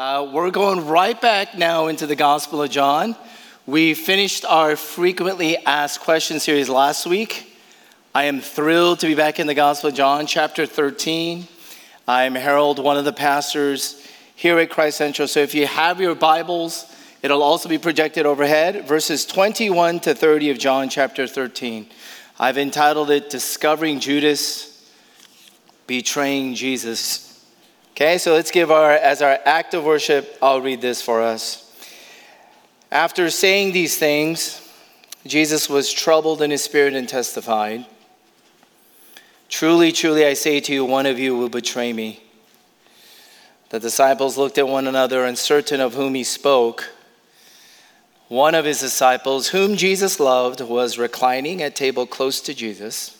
Uh, we're going right back now into the Gospel of John. We finished our frequently asked questions series last week. I am thrilled to be back in the Gospel of John, chapter 13. I'm Harold, one of the pastors here at Christ Central. So if you have your Bibles, it'll also be projected overhead, verses 21 to 30 of John, chapter 13. I've entitled it Discovering Judas, Betraying Jesus. Okay, so let's give our, as our act of worship, I'll read this for us. After saying these things, Jesus was troubled in his spirit and testified Truly, truly, I say to you, one of you will betray me. The disciples looked at one another, uncertain of whom he spoke. One of his disciples, whom Jesus loved, was reclining at table close to Jesus.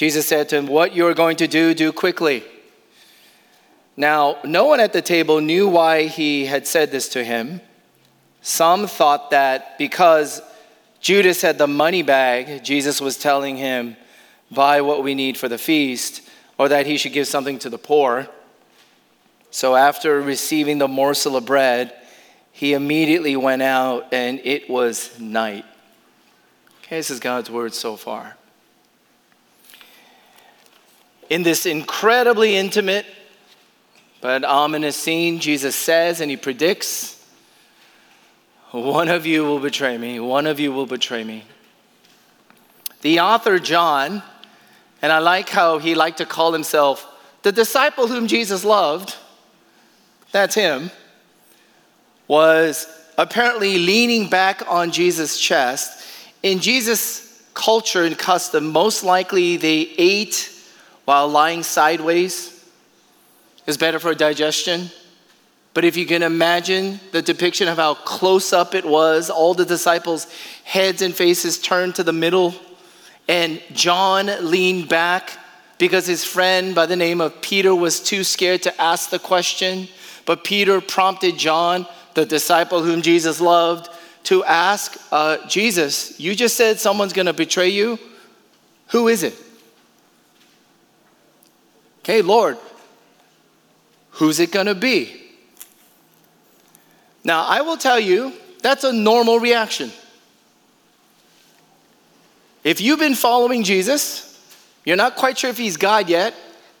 Jesus said to him, What you are going to do, do quickly. Now, no one at the table knew why he had said this to him. Some thought that because Judas had the money bag, Jesus was telling him, Buy what we need for the feast, or that he should give something to the poor. So, after receiving the morsel of bread, he immediately went out, and it was night. Okay, this is God's word so far in this incredibly intimate but ominous scene, Jesus says and he predicts one of you will betray me, one of you will betray me. The author, John, and I like how he liked to call himself the disciple whom Jesus loved, that's him, was apparently leaning back on Jesus' chest. In Jesus' culture and custom, most likely they ate while lying sideways is better for digestion. But if you can imagine the depiction of how close up it was, all the disciples' heads and faces turned to the middle, and John leaned back because his friend by the name of Peter was too scared to ask the question. But Peter prompted John, the disciple whom Jesus loved, to ask uh, Jesus, You just said someone's gonna betray you. Who is it? Okay, Lord, who's it going to be? Now, I will tell you, that's a normal reaction. If you've been following Jesus, you're not quite sure if he's God yet,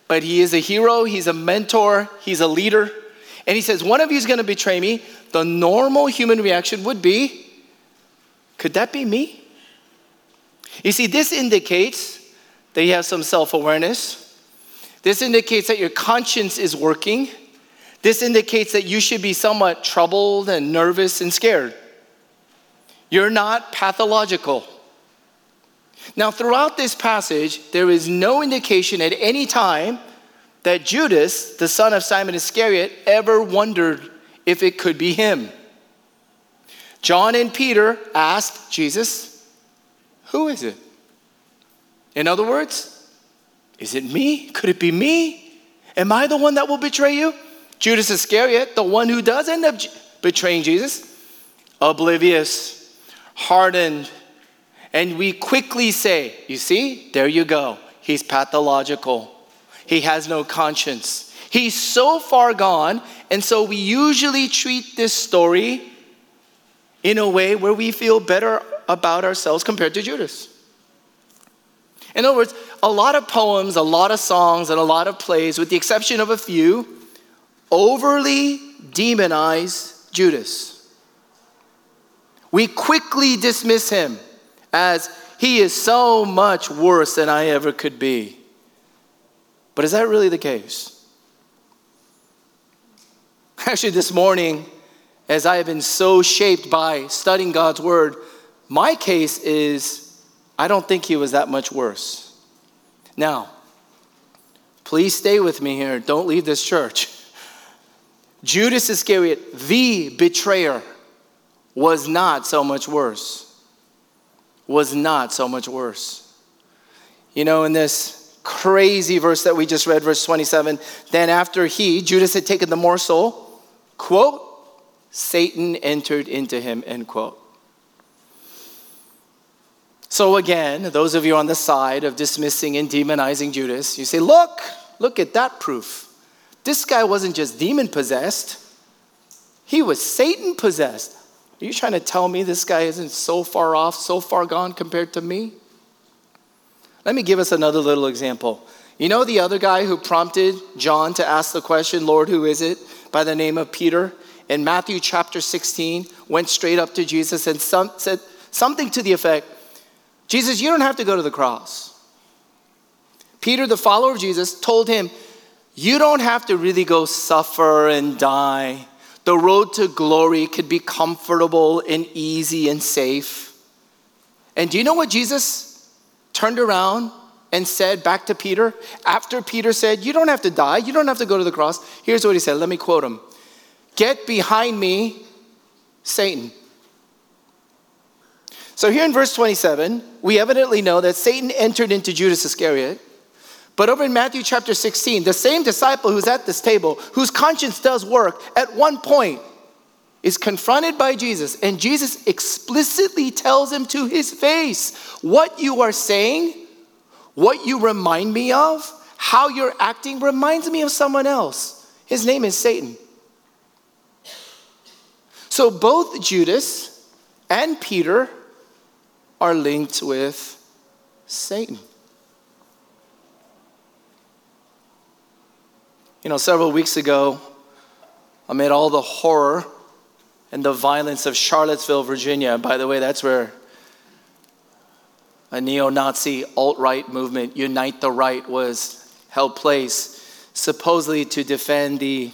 but he is a hero, he's a mentor, he's a leader, and he says, One of you is going to betray me. The normal human reaction would be, Could that be me? You see, this indicates that you have some self awareness, this indicates that your conscience is working. This indicates that you should be somewhat troubled and nervous and scared. You're not pathological. Now, throughout this passage, there is no indication at any time that Judas, the son of Simon Iscariot, ever wondered if it could be him. John and Peter asked Jesus, Who is it? In other words, is it me? Could it be me? Am I the one that will betray you? Judas Iscariot, the one who does end up betraying Jesus, oblivious, hardened. And we quickly say, You see, there you go. He's pathological. He has no conscience. He's so far gone. And so we usually treat this story in a way where we feel better about ourselves compared to Judas. In other words, a lot of poems, a lot of songs, and a lot of plays, with the exception of a few, overly demonize Judas. We quickly dismiss him as he is so much worse than I ever could be. But is that really the case? Actually, this morning, as I have been so shaped by studying God's word, my case is I don't think he was that much worse. Now, please stay with me here. Don't leave this church. Judas Iscariot, the betrayer, was not so much worse. Was not so much worse. You know, in this crazy verse that we just read, verse 27, then after he, Judas, had taken the morsel, quote, Satan entered into him, end quote. So, again, those of you on the side of dismissing and demonizing Judas, you say, Look, look at that proof. This guy wasn't just demon possessed, he was Satan possessed. Are you trying to tell me this guy isn't so far off, so far gone compared to me? Let me give us another little example. You know the other guy who prompted John to ask the question, Lord, who is it? By the name of Peter. In Matthew chapter 16, went straight up to Jesus and some, said something to the effect, Jesus, you don't have to go to the cross. Peter, the follower of Jesus, told him, You don't have to really go suffer and die. The road to glory could be comfortable and easy and safe. And do you know what Jesus turned around and said back to Peter? After Peter said, You don't have to die, you don't have to go to the cross. Here's what he said. Let me quote him Get behind me, Satan. So here in verse 27, we evidently know that Satan entered into Judas Iscariot. But over in Matthew chapter 16, the same disciple who's at this table, whose conscience does work, at one point is confronted by Jesus, and Jesus explicitly tells him to his face, What you are saying, what you remind me of, how you're acting reminds me of someone else. His name is Satan. So both Judas and Peter are linked with Satan. You know, several weeks ago, amid all the horror and the violence of Charlottesville, Virginia, by the way, that's where a neo Nazi alt right movement, Unite the Right, was held place, supposedly to defend the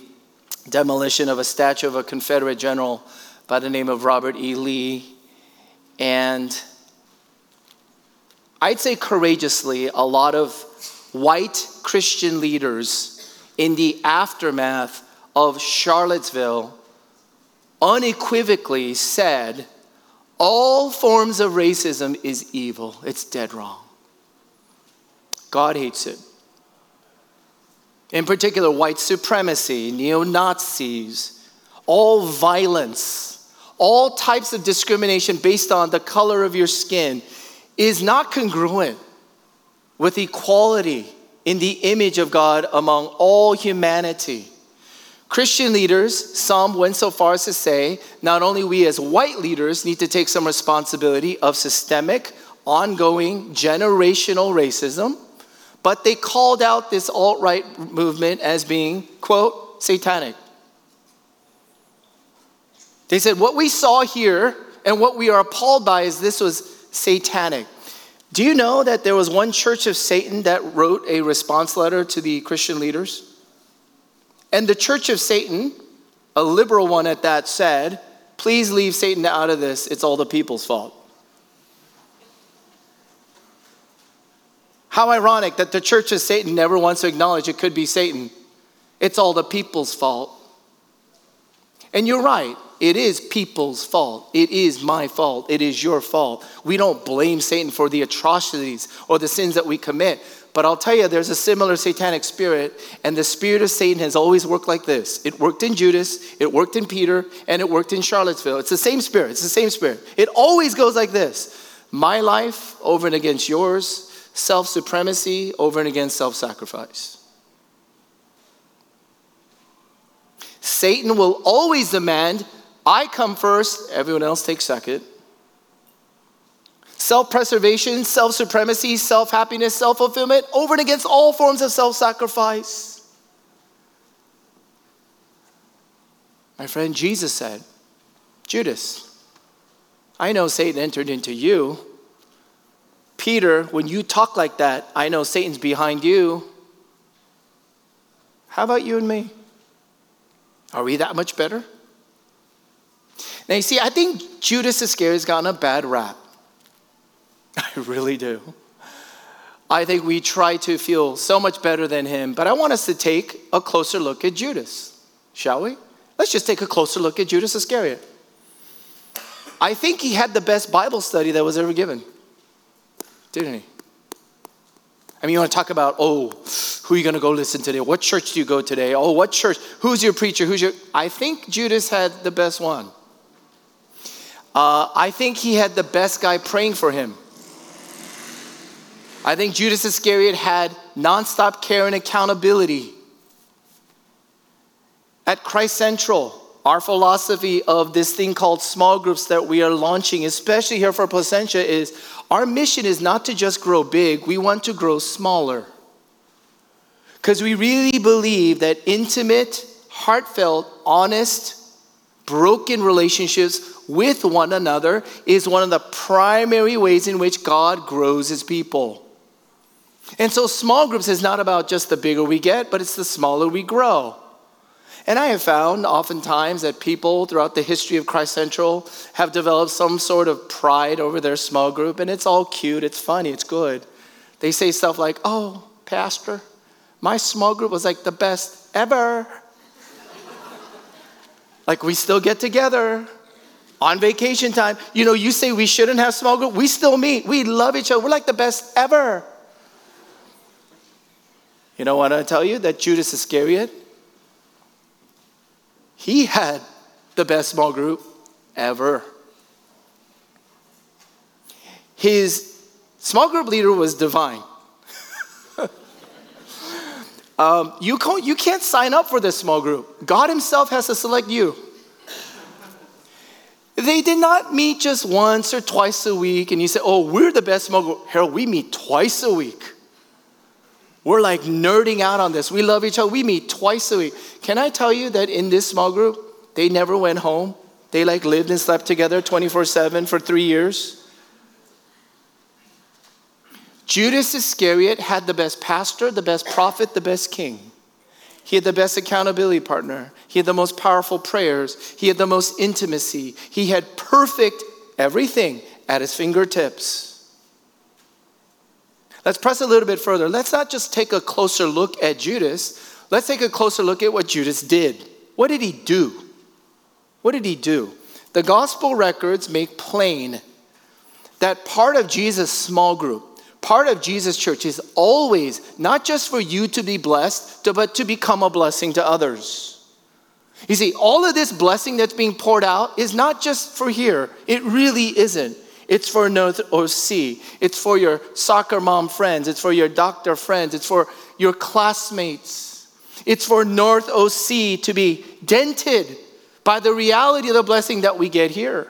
demolition of a statue of a Confederate general by the name of Robert E. Lee. And I'd say courageously, a lot of white Christian leaders in the aftermath of Charlottesville unequivocally said, all forms of racism is evil. It's dead wrong. God hates it. In particular, white supremacy, neo Nazis, all violence, all types of discrimination based on the color of your skin is not congruent with equality in the image of God among all humanity. Christian leaders, some went so far as to say, not only we as white leaders need to take some responsibility of systemic, ongoing, generational racism, but they called out this alt right movement as being, quote, satanic. They said, what we saw here and what we are appalled by is this was satanic. Do you know that there was one church of Satan that wrote a response letter to the Christian leaders? And the church of Satan, a liberal one at that, said, Please leave Satan out of this. It's all the people's fault. How ironic that the church of Satan never wants to acknowledge it could be Satan. It's all the people's fault. And you're right. It is people's fault. It is my fault. It is your fault. We don't blame Satan for the atrocities or the sins that we commit. But I'll tell you, there's a similar satanic spirit, and the spirit of Satan has always worked like this. It worked in Judas, it worked in Peter, and it worked in Charlottesville. It's the same spirit. It's the same spirit. It always goes like this my life over and against yours, self supremacy over and against self sacrifice. Satan will always demand I come first, everyone else takes second. Self preservation, self supremacy, self happiness, self fulfillment, over and against all forms of self sacrifice. My friend Jesus said, Judas, I know Satan entered into you. Peter, when you talk like that, I know Satan's behind you. How about you and me? Are we that much better? Now, you see, I think Judas Iscariot has gotten a bad rap. I really do. I think we try to feel so much better than him, but I want us to take a closer look at Judas, shall we? Let's just take a closer look at Judas Iscariot. I think he had the best Bible study that was ever given, didn't he? I mean, you want to talk about, oh, who are you going to go listen today? What church do you go today? Oh, what church? Who's your preacher? Who's your. I think Judas had the best one. Uh, I think he had the best guy praying for him. I think Judas Iscariot had nonstop care and accountability. At Christ Central, our philosophy of this thing called small groups that we are launching, especially here for Placentia, is our mission is not to just grow big, we want to grow smaller. Because we really believe that intimate, heartfelt, honest, broken relationships with one another is one of the primary ways in which God grows his people. And so, small groups is not about just the bigger we get, but it's the smaller we grow. And I have found oftentimes that people throughout the history of Christ Central have developed some sort of pride over their small group, and it's all cute, it's funny, it's good. They say stuff like, Oh, Pastor, my small group was like the best ever. Like, we still get together on vacation time. You know, you say we shouldn't have small group, we still meet. We love each other. We're like the best ever. You know what I tell you? That Judas Iscariot, he had the best small group ever. His small group leader was divine. Um, you, can't, you can't sign up for this small group. God Himself has to select you. They did not meet just once or twice a week, and you say, Oh, we're the best small group. Harold, we meet twice a week. We're like nerding out on this. We love each other. We meet twice a week. Can I tell you that in this small group, they never went home? They like lived and slept together 24 7 for three years. Judas Iscariot had the best pastor, the best prophet, the best king. He had the best accountability partner. He had the most powerful prayers. He had the most intimacy. He had perfect everything at his fingertips. Let's press a little bit further. Let's not just take a closer look at Judas, let's take a closer look at what Judas did. What did he do? What did he do? The gospel records make plain that part of Jesus' small group, part of Jesus' church is always not just for you to be blessed, but to become a blessing to others. You see, all of this blessing that's being poured out is not just for here, it really isn't. It's for North OC. It's for your soccer mom friends. It's for your doctor friends. It's for your classmates. It's for North OC to be dented by the reality of the blessing that we get here.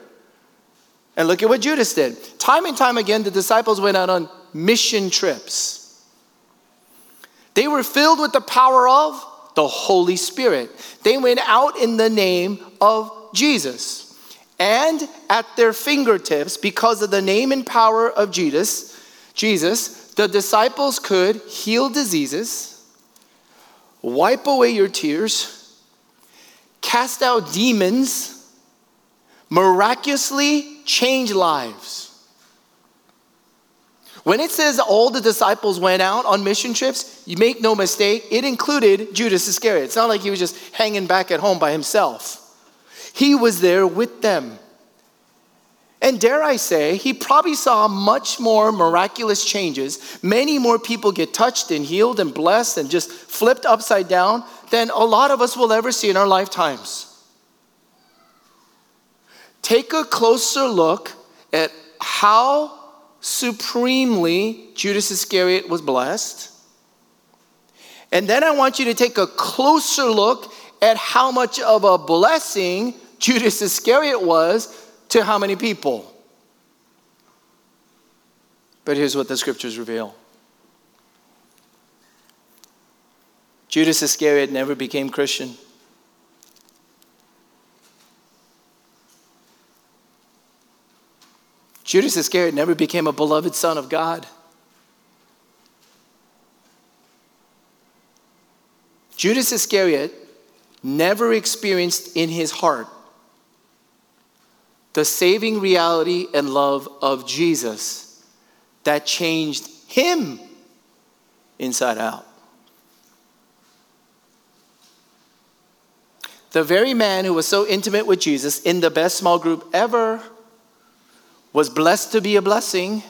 And look at what Judas did. Time and time again, the disciples went out on mission trips. They were filled with the power of the Holy Spirit. They went out in the name of Jesus. And at their fingertips, because of the name and power of Jesus, Jesus, the disciples could heal diseases, wipe away your tears, cast out demons, miraculously change lives. When it says all the disciples went out on mission trips, you make no mistake, it included Judas Iscariot. It's not like he was just hanging back at home by himself. He was there with them. And dare I say, he probably saw much more miraculous changes. Many more people get touched and healed and blessed and just flipped upside down than a lot of us will ever see in our lifetimes. Take a closer look at how supremely Judas Iscariot was blessed. And then I want you to take a closer look at how much of a blessing Judas Iscariot was to how many people? But here's what the scriptures reveal Judas Iscariot never became Christian. Judas Iscariot never became a beloved son of God. Judas Iscariot never experienced in his heart the saving reality and love of Jesus that changed him inside out. the very man who was so intimate with Jesus in the best small group ever was blessed to be a blessing.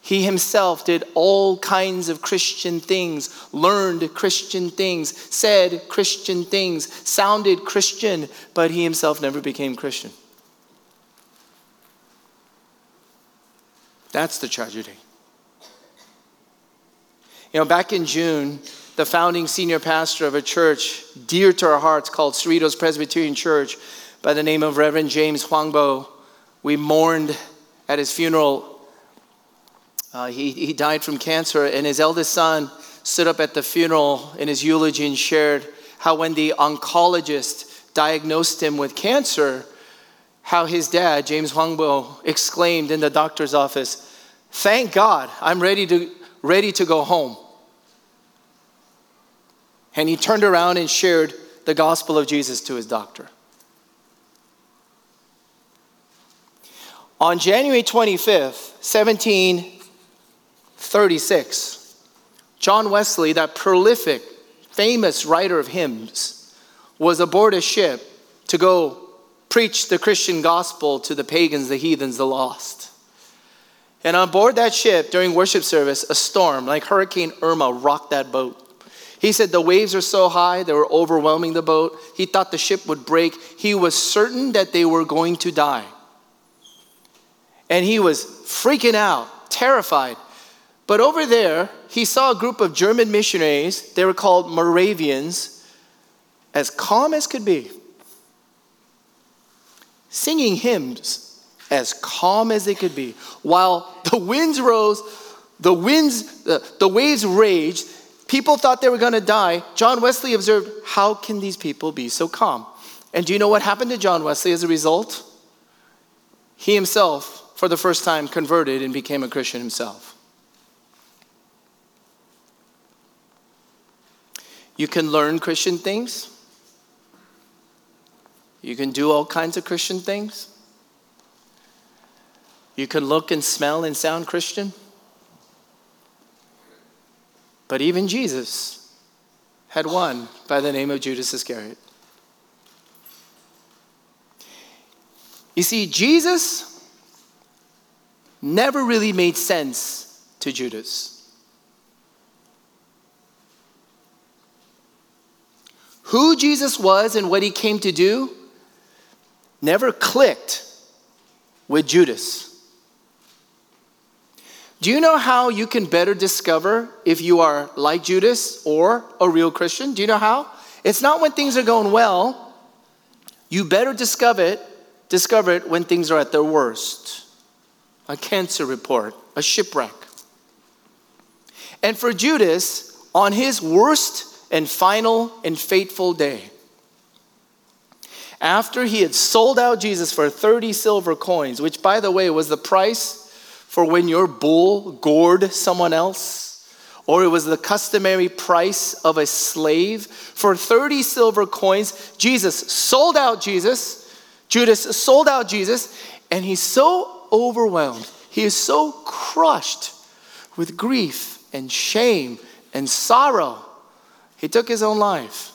He himself did all kinds of Christian things, learned Christian things, said Christian things, sounded Christian, but he himself never became Christian. That's the tragedy. You know, back in June, the founding senior pastor of a church dear to our hearts called Cerritos Presbyterian Church by the name of Reverend James Huangbo, we mourned at his funeral. Uh, he, he died from cancer, and his eldest son stood up at the funeral in his eulogy and shared how when the oncologist diagnosed him with cancer, how his dad, James Huangbo, exclaimed in the doctor's office, Thank God, I'm ready to, ready to go home. And he turned around and shared the gospel of Jesus to his doctor. On January 25th, 1736, John Wesley, that prolific, famous writer of hymns, was aboard a ship to go preach the Christian gospel to the pagans, the heathens, the lost. And on board that ship during worship service, a storm like Hurricane Irma rocked that boat. He said the waves are so high, they were overwhelming the boat. He thought the ship would break. He was certain that they were going to die. And he was freaking out, terrified. But over there, he saw a group of German missionaries, they were called Moravians, as calm as could be singing hymns as calm as they could be. While the winds rose, the winds, the, the waves raged, people thought they were going to die. John Wesley observed, how can these people be so calm? And do you know what happened to John Wesley as a result? He himself, for the first time, converted and became a Christian himself. You can learn Christian things. You can do all kinds of Christian things. You can look and smell and sound Christian. But even Jesus had one by the name of Judas Iscariot. You see, Jesus never really made sense to Judas. Who Jesus was and what he came to do never clicked with Judas. Do you know how you can better discover if you are like Judas or a real Christian? Do you know how? It's not when things are going well. You better discover it, discover it when things are at their worst. A cancer report, a shipwreck. And for Judas, on his worst and final and fateful day, after he had sold out Jesus for 30 silver coins, which, by the way, was the price for when your bull gored someone else, or it was the customary price of a slave. For 30 silver coins, Jesus sold out Jesus. Judas sold out Jesus, and he's so overwhelmed. He is so crushed with grief and shame and sorrow. He took his own life.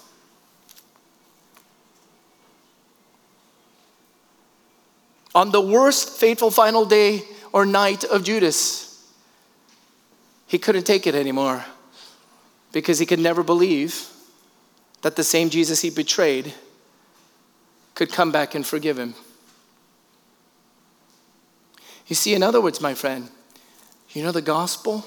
on the worst fateful final day or night of Judas. He couldn't take it anymore because he could never believe that the same Jesus he betrayed could come back and forgive him. You see, in other words, my friend, you know the gospel?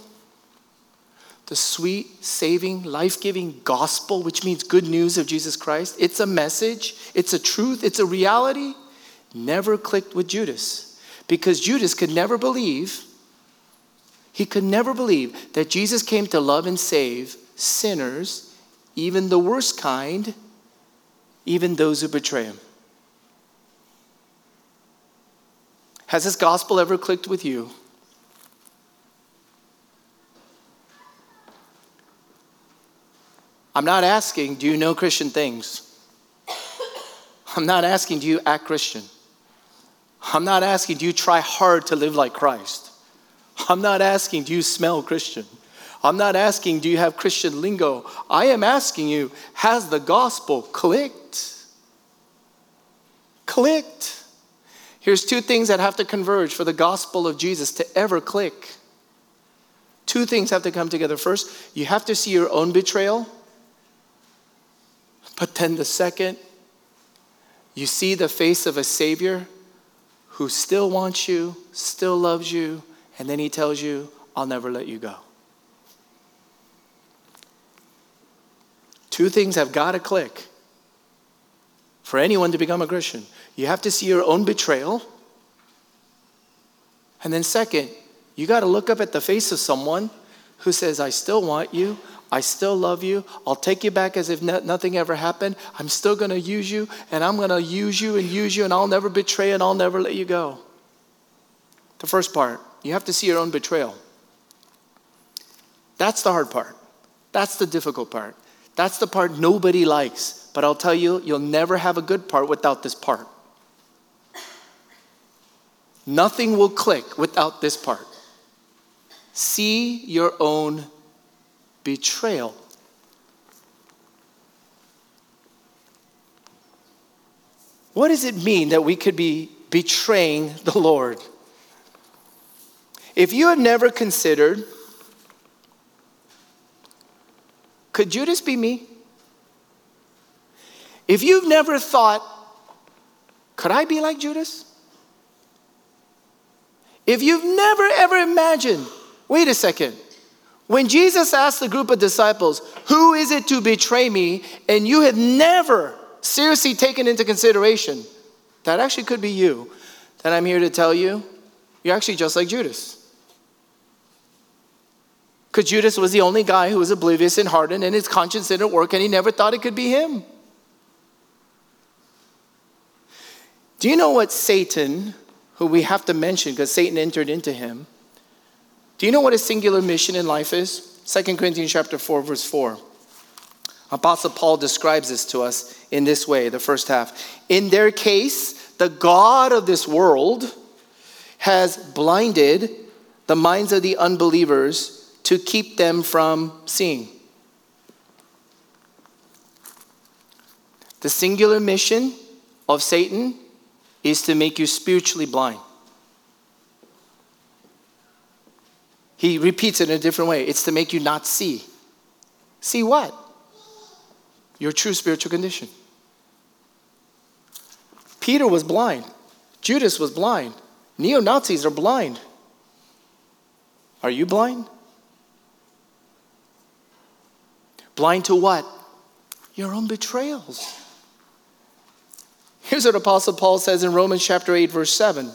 The sweet, saving, life giving gospel, which means good news of Jesus Christ. It's a message, it's a truth, it's a reality never clicked with Judas because Judas could never believe, he could never believe that Jesus came to love and save sinners, even the worst kind, even those who betray him. Has this gospel ever clicked with you? I'm not asking, do you know Christian things? I'm not asking, do you act Christian? I'm not asking, do you try hard to live like Christ? I'm not asking, do you smell Christian? I'm not asking, do you have Christian lingo? I am asking you, has the gospel clicked? Clicked. Here's two things that have to converge for the gospel of Jesus to ever click. Two things have to come together. First, you have to see your own betrayal. But then the second, you see the face of a Savior who still wants you, still loves you, and then he tells you, I'll never let you go. Two things have got to click for anyone to become a Christian. You have to see your own betrayal. And then, second, you got to look up at the face of someone who says, I still want you. I still love you. I'll take you back as if no- nothing ever happened. I'm still going to use you, and I'm going to use you and use you, and I'll never betray and I'll never let you go. The first part, you have to see your own betrayal. That's the hard part. That's the difficult part. That's the part nobody likes. But I'll tell you, you'll never have a good part without this part. Nothing will click without this part. See your own betrayal. What does it mean that we could be betraying the Lord? If you have never considered, could Judas be me? If you've never thought, could I be like Judas? If you've never ever imagined, wait a second, when Jesus asked the group of disciples, Who is it to betray me? and you have never seriously taken into consideration that actually could be you, then I'm here to tell you, you're actually just like Judas. Because Judas was the only guy who was oblivious and hardened, and his conscience didn't work, and he never thought it could be him. Do you know what Satan, who we have to mention because Satan entered into him, do you know what a singular mission in life is? 2 Corinthians chapter 4, verse 4. Apostle Paul describes this to us in this way, the first half. In their case, the God of this world has blinded the minds of the unbelievers to keep them from seeing. The singular mission of Satan is to make you spiritually blind. He repeats it in a different way. It's to make you not see. See what? Your true spiritual condition. Peter was blind. Judas was blind. Neo Nazis are blind. Are you blind? Blind to what? Your own betrayals. Here's what Apostle Paul says in Romans chapter 8, verse 7.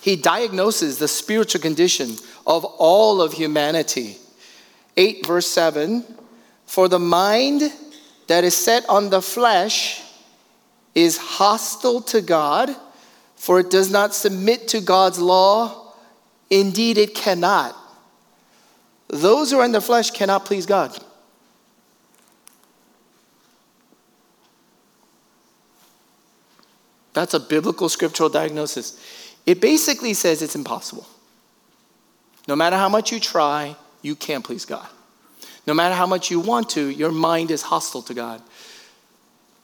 He diagnoses the spiritual condition of all of humanity. 8 verse 7 For the mind that is set on the flesh is hostile to God, for it does not submit to God's law. Indeed, it cannot. Those who are in the flesh cannot please God. That's a biblical scriptural diagnosis. It basically says it's impossible. No matter how much you try, you can't please God. No matter how much you want to, your mind is hostile to God.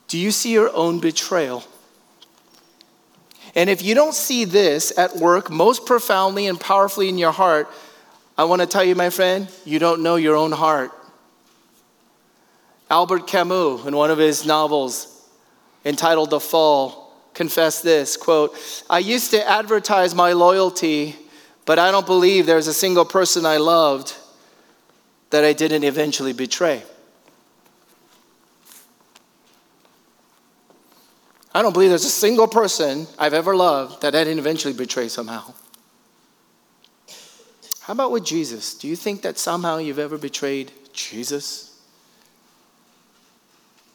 Do you see your own betrayal? And if you don't see this at work most profoundly and powerfully in your heart, I want to tell you, my friend, you don't know your own heart. Albert Camus, in one of his novels entitled The Fall, confessed this quote, I used to advertise my loyalty but I don't believe there's a single person I loved that I didn't eventually betray. I don't believe there's a single person I've ever loved that I didn't eventually betray somehow. How about with Jesus? Do you think that somehow you've ever betrayed Jesus?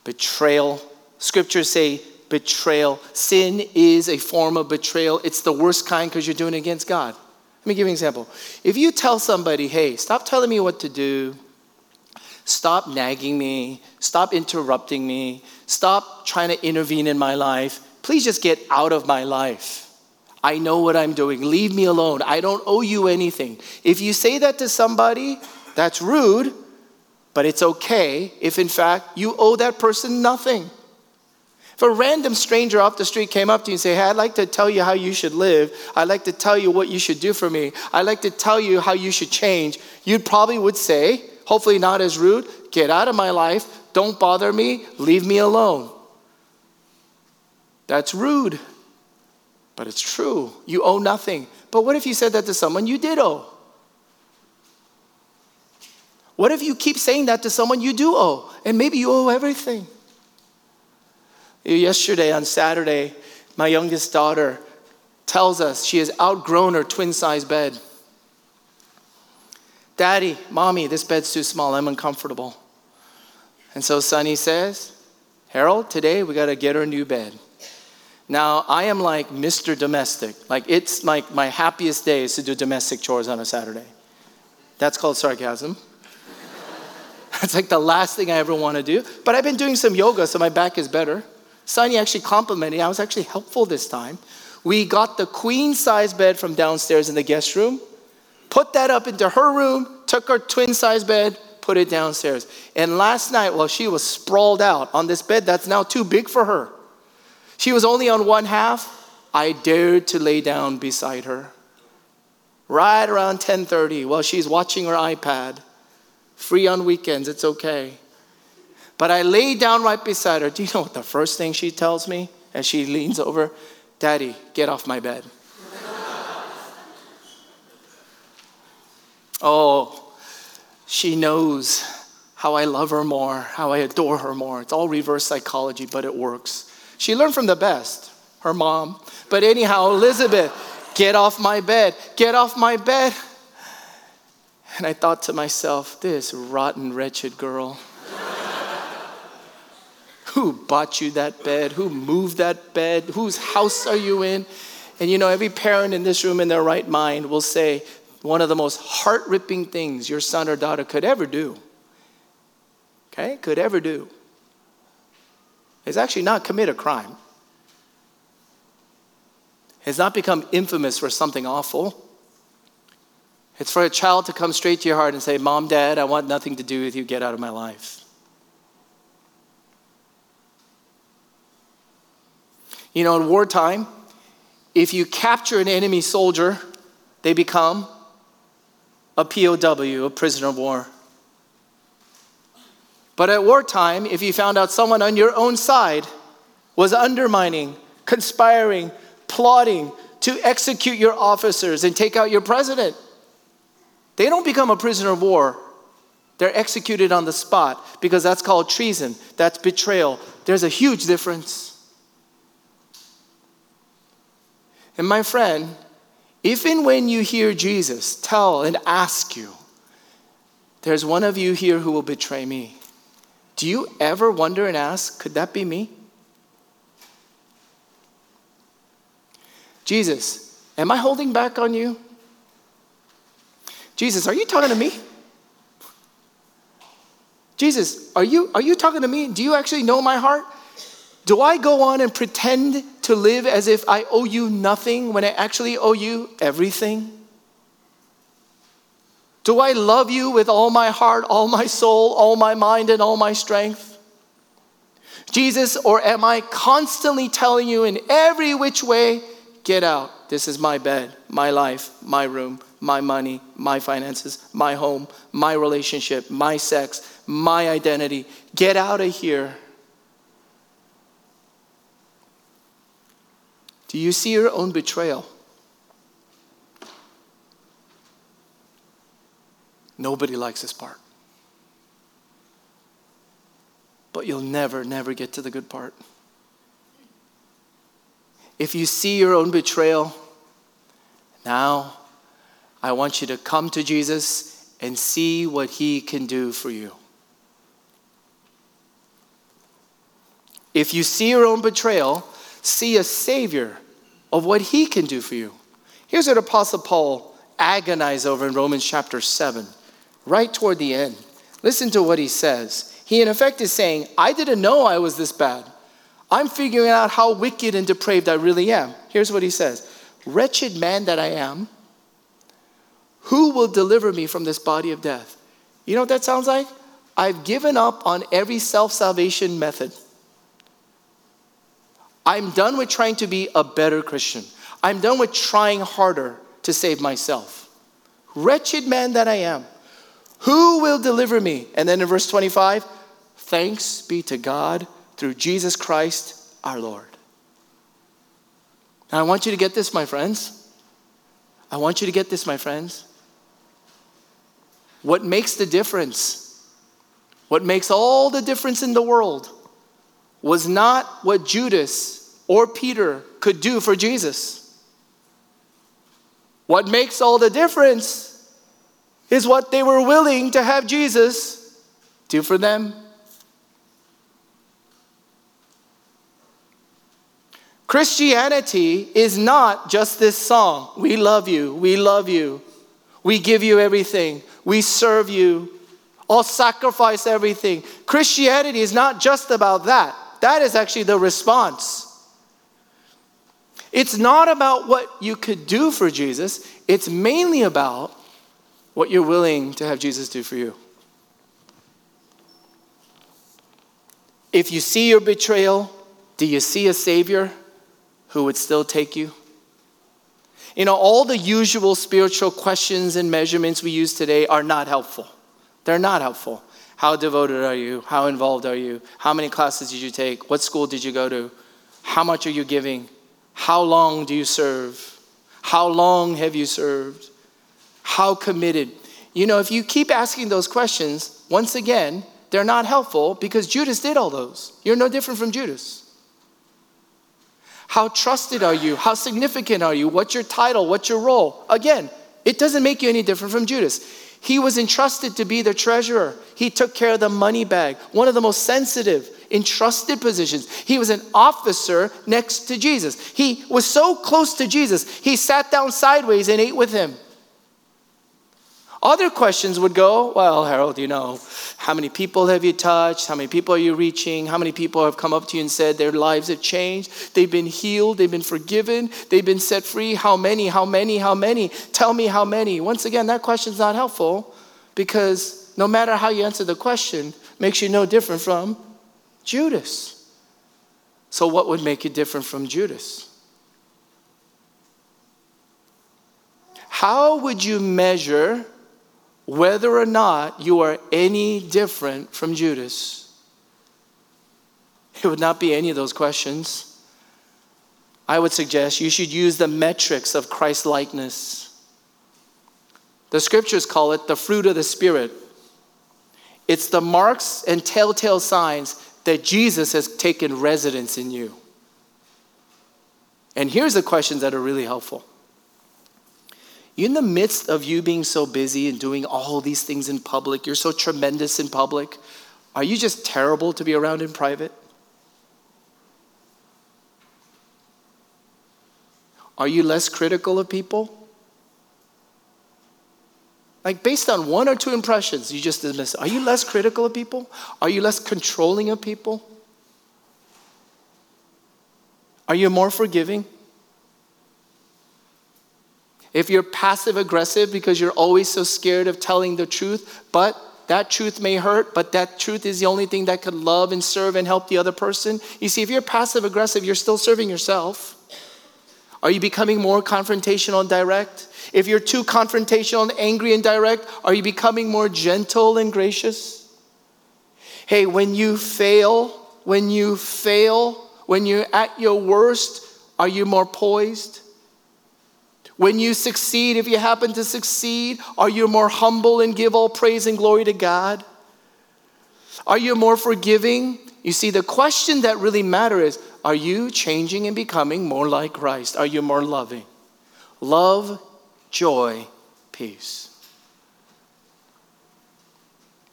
Betrayal. Scriptures say betrayal. Sin is a form of betrayal. It's the worst kind because you're doing it against God. Let me give you an example. If you tell somebody, hey, stop telling me what to do, stop nagging me, stop interrupting me, stop trying to intervene in my life, please just get out of my life. I know what I'm doing. Leave me alone. I don't owe you anything. If you say that to somebody, That's rude, but it's okay if, in fact, you owe that person nothing. If a random stranger off the street came up to you and say, Hey, I'd like to tell you how you should live. I'd like to tell you what you should do for me. I'd like to tell you how you should change. You probably would say, hopefully not as rude, get out of my life. Don't bother me. Leave me alone. That's rude, but it's true. You owe nothing. But what if you said that to someone you did owe? What if you keep saying that to someone you do owe? And maybe you owe everything. Yesterday on Saturday, my youngest daughter tells us she has outgrown her twin size bed. Daddy, mommy, this bed's too small. I'm uncomfortable. And so Sonny says, Harold, today we got to get her a new bed. Now, I am like Mr. Domestic. Like, it's like my happiest day is to do domestic chores on a Saturday. That's called sarcasm. That's like the last thing I ever want to do. But I've been doing some yoga, so my back is better. Sonny actually complimented me. I was actually helpful this time. We got the queen size bed from downstairs in the guest room, put that up into her room, took her twin size bed, put it downstairs. And last night, while she was sprawled out on this bed that's now too big for her, she was only on one half. I dared to lay down beside her. Right around 10:30 while she's watching her iPad. Free on weekends, it's okay. But I lay down right beside her. Do you know what the first thing she tells me as she leans over? Daddy, get off my bed. oh, she knows how I love her more, how I adore her more. It's all reverse psychology, but it works. She learned from the best, her mom. But anyhow, Elizabeth, get off my bed, get off my bed. And I thought to myself, this rotten, wretched girl. Who bought you that bed? Who moved that bed? Whose house are you in? And you know, every parent in this room in their right mind will say one of the most heart ripping things your son or daughter could ever do, okay, could ever do, is actually not commit a crime. It's not become infamous for something awful. It's for a child to come straight to your heart and say, Mom, Dad, I want nothing to do with you. Get out of my life. You know, in wartime, if you capture an enemy soldier, they become a POW, a prisoner of war. But at wartime, if you found out someone on your own side was undermining, conspiring, plotting to execute your officers and take out your president, they don't become a prisoner of war. They're executed on the spot because that's called treason, that's betrayal. There's a huge difference. And my friend, if and when you hear Jesus tell and ask you, there's one of you here who will betray me, do you ever wonder and ask, could that be me? Jesus, am I holding back on you? Jesus, are you talking to me? Jesus, are you, are you talking to me? Do you actually know my heart? Do I go on and pretend to live as if I owe you nothing when I actually owe you everything? Do I love you with all my heart, all my soul, all my mind, and all my strength? Jesus, or am I constantly telling you in every which way, get out? This is my bed, my life, my room, my money, my finances, my home, my relationship, my sex, my identity. Get out of here. Do you see your own betrayal? Nobody likes this part. But you'll never, never get to the good part. If you see your own betrayal, now I want you to come to Jesus and see what he can do for you. If you see your own betrayal, see a Savior of what He can do for you. Here's what Apostle Paul agonized over in Romans chapter 7, right toward the end. Listen to what he says. He, in effect, is saying, I didn't know I was this bad. I'm figuring out how wicked and depraved I really am. Here's what he says Wretched man that I am, who will deliver me from this body of death? You know what that sounds like? I've given up on every self salvation method. I'm done with trying to be a better Christian. I'm done with trying harder to save myself. Wretched man that I am, who will deliver me? And then in verse 25, thanks be to God through Jesus Christ our Lord. I want you to get this, my friends. I want you to get this, my friends. What makes the difference, what makes all the difference in the world, was not what Judas or Peter could do for Jesus. What makes all the difference is what they were willing to have Jesus do for them. Christianity is not just this song. We love you. We love you. We give you everything. We serve you. I'll sacrifice everything. Christianity is not just about that. That is actually the response. It's not about what you could do for Jesus, it's mainly about what you're willing to have Jesus do for you. If you see your betrayal, do you see a Savior who would still take you? You know, all the usual spiritual questions and measurements we use today are not helpful. They're not helpful. How devoted are you? How involved are you? How many classes did you take? What school did you go to? How much are you giving? How long do you serve? How long have you served? How committed? You know, if you keep asking those questions, once again, they're not helpful because Judas did all those. You're no different from Judas. How trusted are you? How significant are you? What's your title? What's your role? Again, it doesn't make you any different from Judas. He was entrusted to be the treasurer. He took care of the money bag, one of the most sensitive, entrusted positions. He was an officer next to Jesus. He was so close to Jesus, he sat down sideways and ate with him. Other questions would go, well, Harold, you know, how many people have you touched? How many people are you reaching? How many people have come up to you and said their lives have changed? They've been healed, they've been forgiven, they've been set free. How many? How many? How many? Tell me how many. Once again, that question's not helpful because no matter how you answer the question, makes you no different from Judas. So what would make you different from Judas? How would you measure whether or not you are any different from Judas? It would not be any of those questions. I would suggest you should use the metrics of Christ likeness. The scriptures call it the fruit of the Spirit. It's the marks and telltale signs that Jesus has taken residence in you. And here's the questions that are really helpful in the midst of you being so busy and doing all these things in public, you're so tremendous in public, are you just terrible to be around in private? Are you less critical of people? Like, based on one or two impressions, you just dismiss. Are you less critical of people? Are you less controlling of people? Are you more forgiving? If you're passive aggressive because you're always so scared of telling the truth, but that truth may hurt, but that truth is the only thing that could love and serve and help the other person. You see, if you're passive aggressive, you're still serving yourself. Are you becoming more confrontational and direct? If you're too confrontational and angry and direct, are you becoming more gentle and gracious? Hey, when you fail, when you fail, when you're at your worst, are you more poised? When you succeed, if you happen to succeed, are you more humble and give all praise and glory to God? Are you more forgiving? You see, the question that really matters is are you changing and becoming more like Christ? Are you more loving? Love, joy, peace.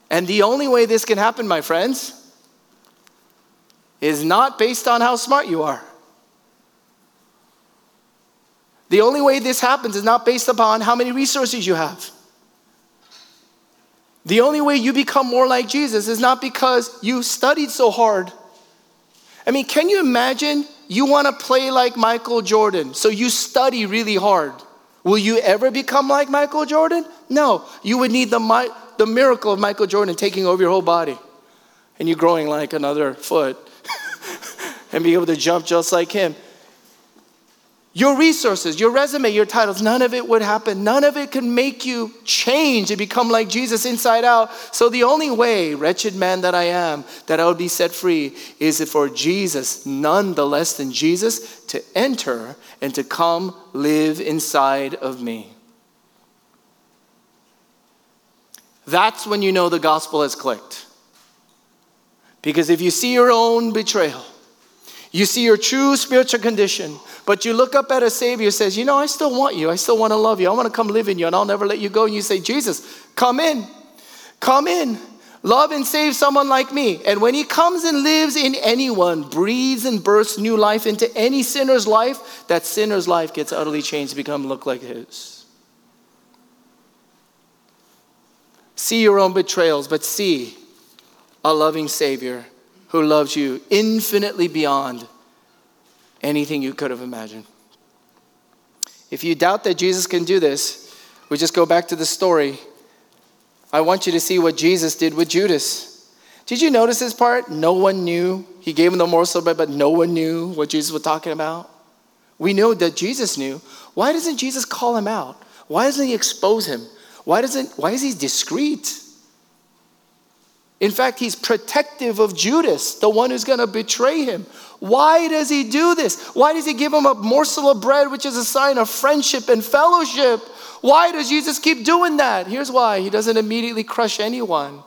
And the only way this can happen, my friends, is not based on how smart you are. The only way this happens is not based upon how many resources you have. The only way you become more like Jesus is not because you studied so hard. I mean, can you imagine you want to play like Michael Jordan, so you study really hard? Will you ever become like Michael Jordan? No. You would need the, the miracle of Michael Jordan taking over your whole body and you growing like another foot and be able to jump just like him. Your resources, your resume, your titles, none of it would happen. None of it can make you change and become like Jesus inside out. So, the only way, wretched man that I am, that I would be set free is for Jesus, none the less than Jesus, to enter and to come live inside of me. That's when you know the gospel has clicked. Because if you see your own betrayal, you see your true spiritual condition, but you look up at a Savior who says, You know, I still want you. I still want to love you. I want to come live in you, and I'll never let you go. And you say, Jesus, come in. Come in. Love and save someone like me. And when he comes and lives in anyone, breathes and bursts new life into any sinner's life, that sinner's life gets utterly changed to become look like his. See your own betrayals, but see a loving Savior who loves you infinitely beyond anything you could have imagined. If you doubt that Jesus can do this, we just go back to the story. I want you to see what Jesus did with Judas. Did you notice this part? No one knew. He gave him the morsel bread, but no one knew what Jesus was talking about. We know that Jesus knew. Why doesn't Jesus call him out? Why doesn't he expose him? Why, doesn't, why is he discreet? In fact, he's protective of Judas, the one who's going to betray him. Why does he do this? Why does he give him a morsel of bread, which is a sign of friendship and fellowship? Why does Jesus keep doing that? Here's why he doesn't immediately crush anyone.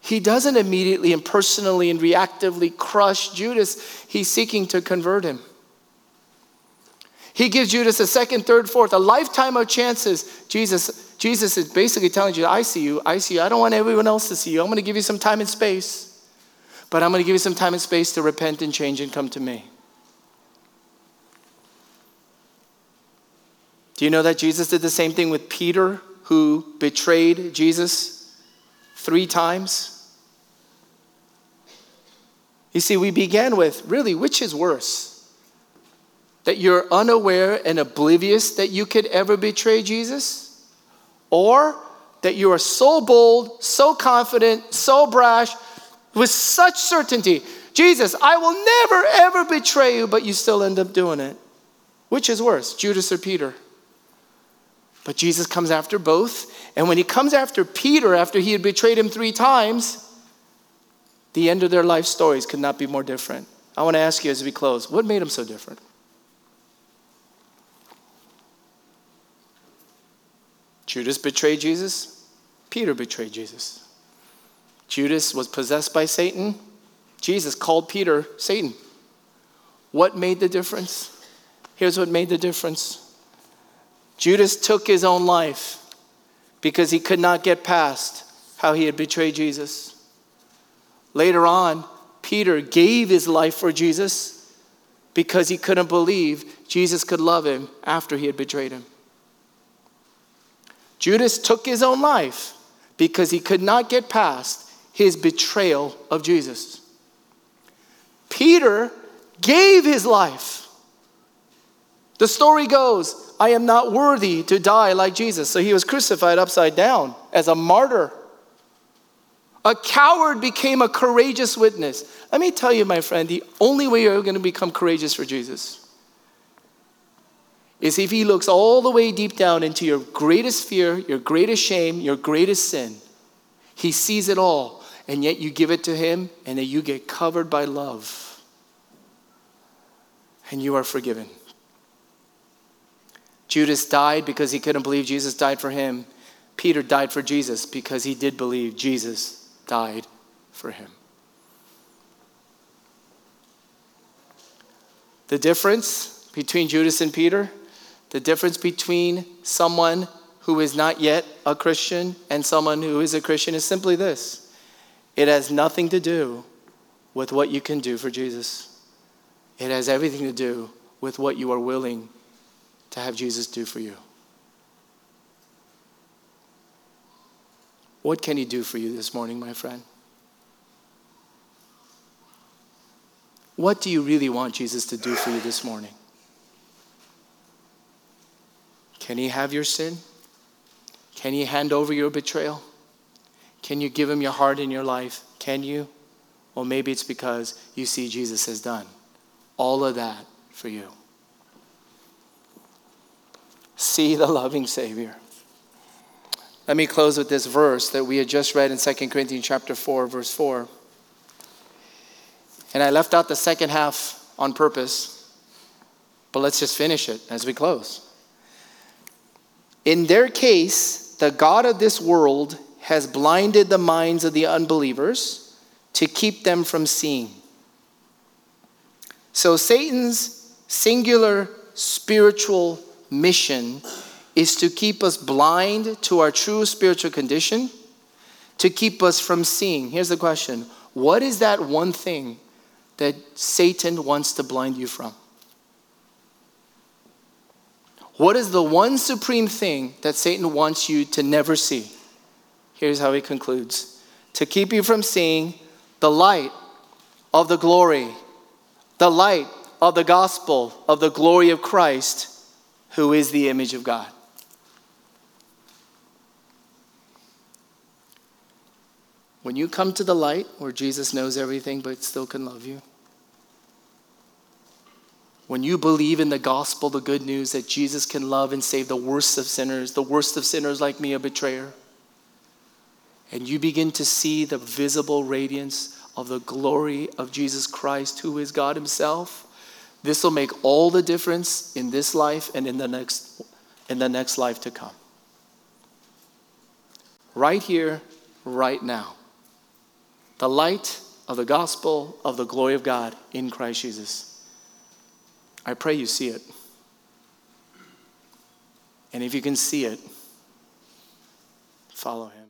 He doesn't immediately and personally and reactively crush Judas, he's seeking to convert him. He gives Judas a second, third, fourth, a lifetime of chances. Jesus, Jesus is basically telling you, I see you, I see you. I don't want everyone else to see you. I'm going to give you some time and space. But I'm going to give you some time and space to repent and change and come to me. Do you know that Jesus did the same thing with Peter, who betrayed Jesus three times? You see, we began with really, which is worse? that you're unaware and oblivious that you could ever betray Jesus? Or that you are so bold, so confident, so brash, with such certainty Jesus, I will never ever betray you, but you still end up doing it. Which is worse, Judas or Peter? But Jesus comes after both. And when he comes after Peter, after he had betrayed him three times, the end of their life stories could not be more different. I want to ask you as we close what made them so different? Judas betrayed Jesus, Peter betrayed Jesus. Judas was possessed by Satan. Jesus called Peter Satan. What made the difference? Here's what made the difference Judas took his own life because he could not get past how he had betrayed Jesus. Later on, Peter gave his life for Jesus because he couldn't believe Jesus could love him after he had betrayed him. Judas took his own life because he could not get past his betrayal of Jesus. Peter gave his life. The story goes, I am not worthy to die like Jesus. So he was crucified upside down as a martyr. A coward became a courageous witness. Let me tell you, my friend, the only way you're going to become courageous for Jesus is if he looks all the way deep down into your greatest fear, your greatest shame, your greatest sin. He sees it all, and yet you give it to him, and then you get covered by love. And you are forgiven. Judas died because he couldn't believe Jesus died for him. Peter died for Jesus because he did believe Jesus died for him. The difference between Judas and Peter the difference between someone who is not yet a Christian and someone who is a Christian is simply this it has nothing to do with what you can do for Jesus, it has everything to do with what you are willing to have Jesus do for you. What can he do for you this morning, my friend? What do you really want Jesus to do for you this morning? Can he have your sin? Can you hand over your betrayal? Can you give him your heart and your life? Can you? Well, maybe it's because you see Jesus has done all of that for you. See the loving Savior. Let me close with this verse that we had just read in 2 Corinthians chapter 4, verse 4. And I left out the second half on purpose, but let's just finish it as we close. In their case, the God of this world has blinded the minds of the unbelievers to keep them from seeing. So, Satan's singular spiritual mission is to keep us blind to our true spiritual condition, to keep us from seeing. Here's the question What is that one thing that Satan wants to blind you from? What is the one supreme thing that Satan wants you to never see? Here's how he concludes to keep you from seeing the light of the glory, the light of the gospel of the glory of Christ, who is the image of God. When you come to the light where Jesus knows everything but still can love you, when you believe in the gospel, the good news that Jesus can love and save the worst of sinners, the worst of sinners like me, a betrayer, and you begin to see the visible radiance of the glory of Jesus Christ, who is God Himself, this will make all the difference in this life and in the next, in the next life to come. Right here, right now. The light of the gospel of the glory of God in Christ Jesus. I pray you see it. And if you can see it, follow him.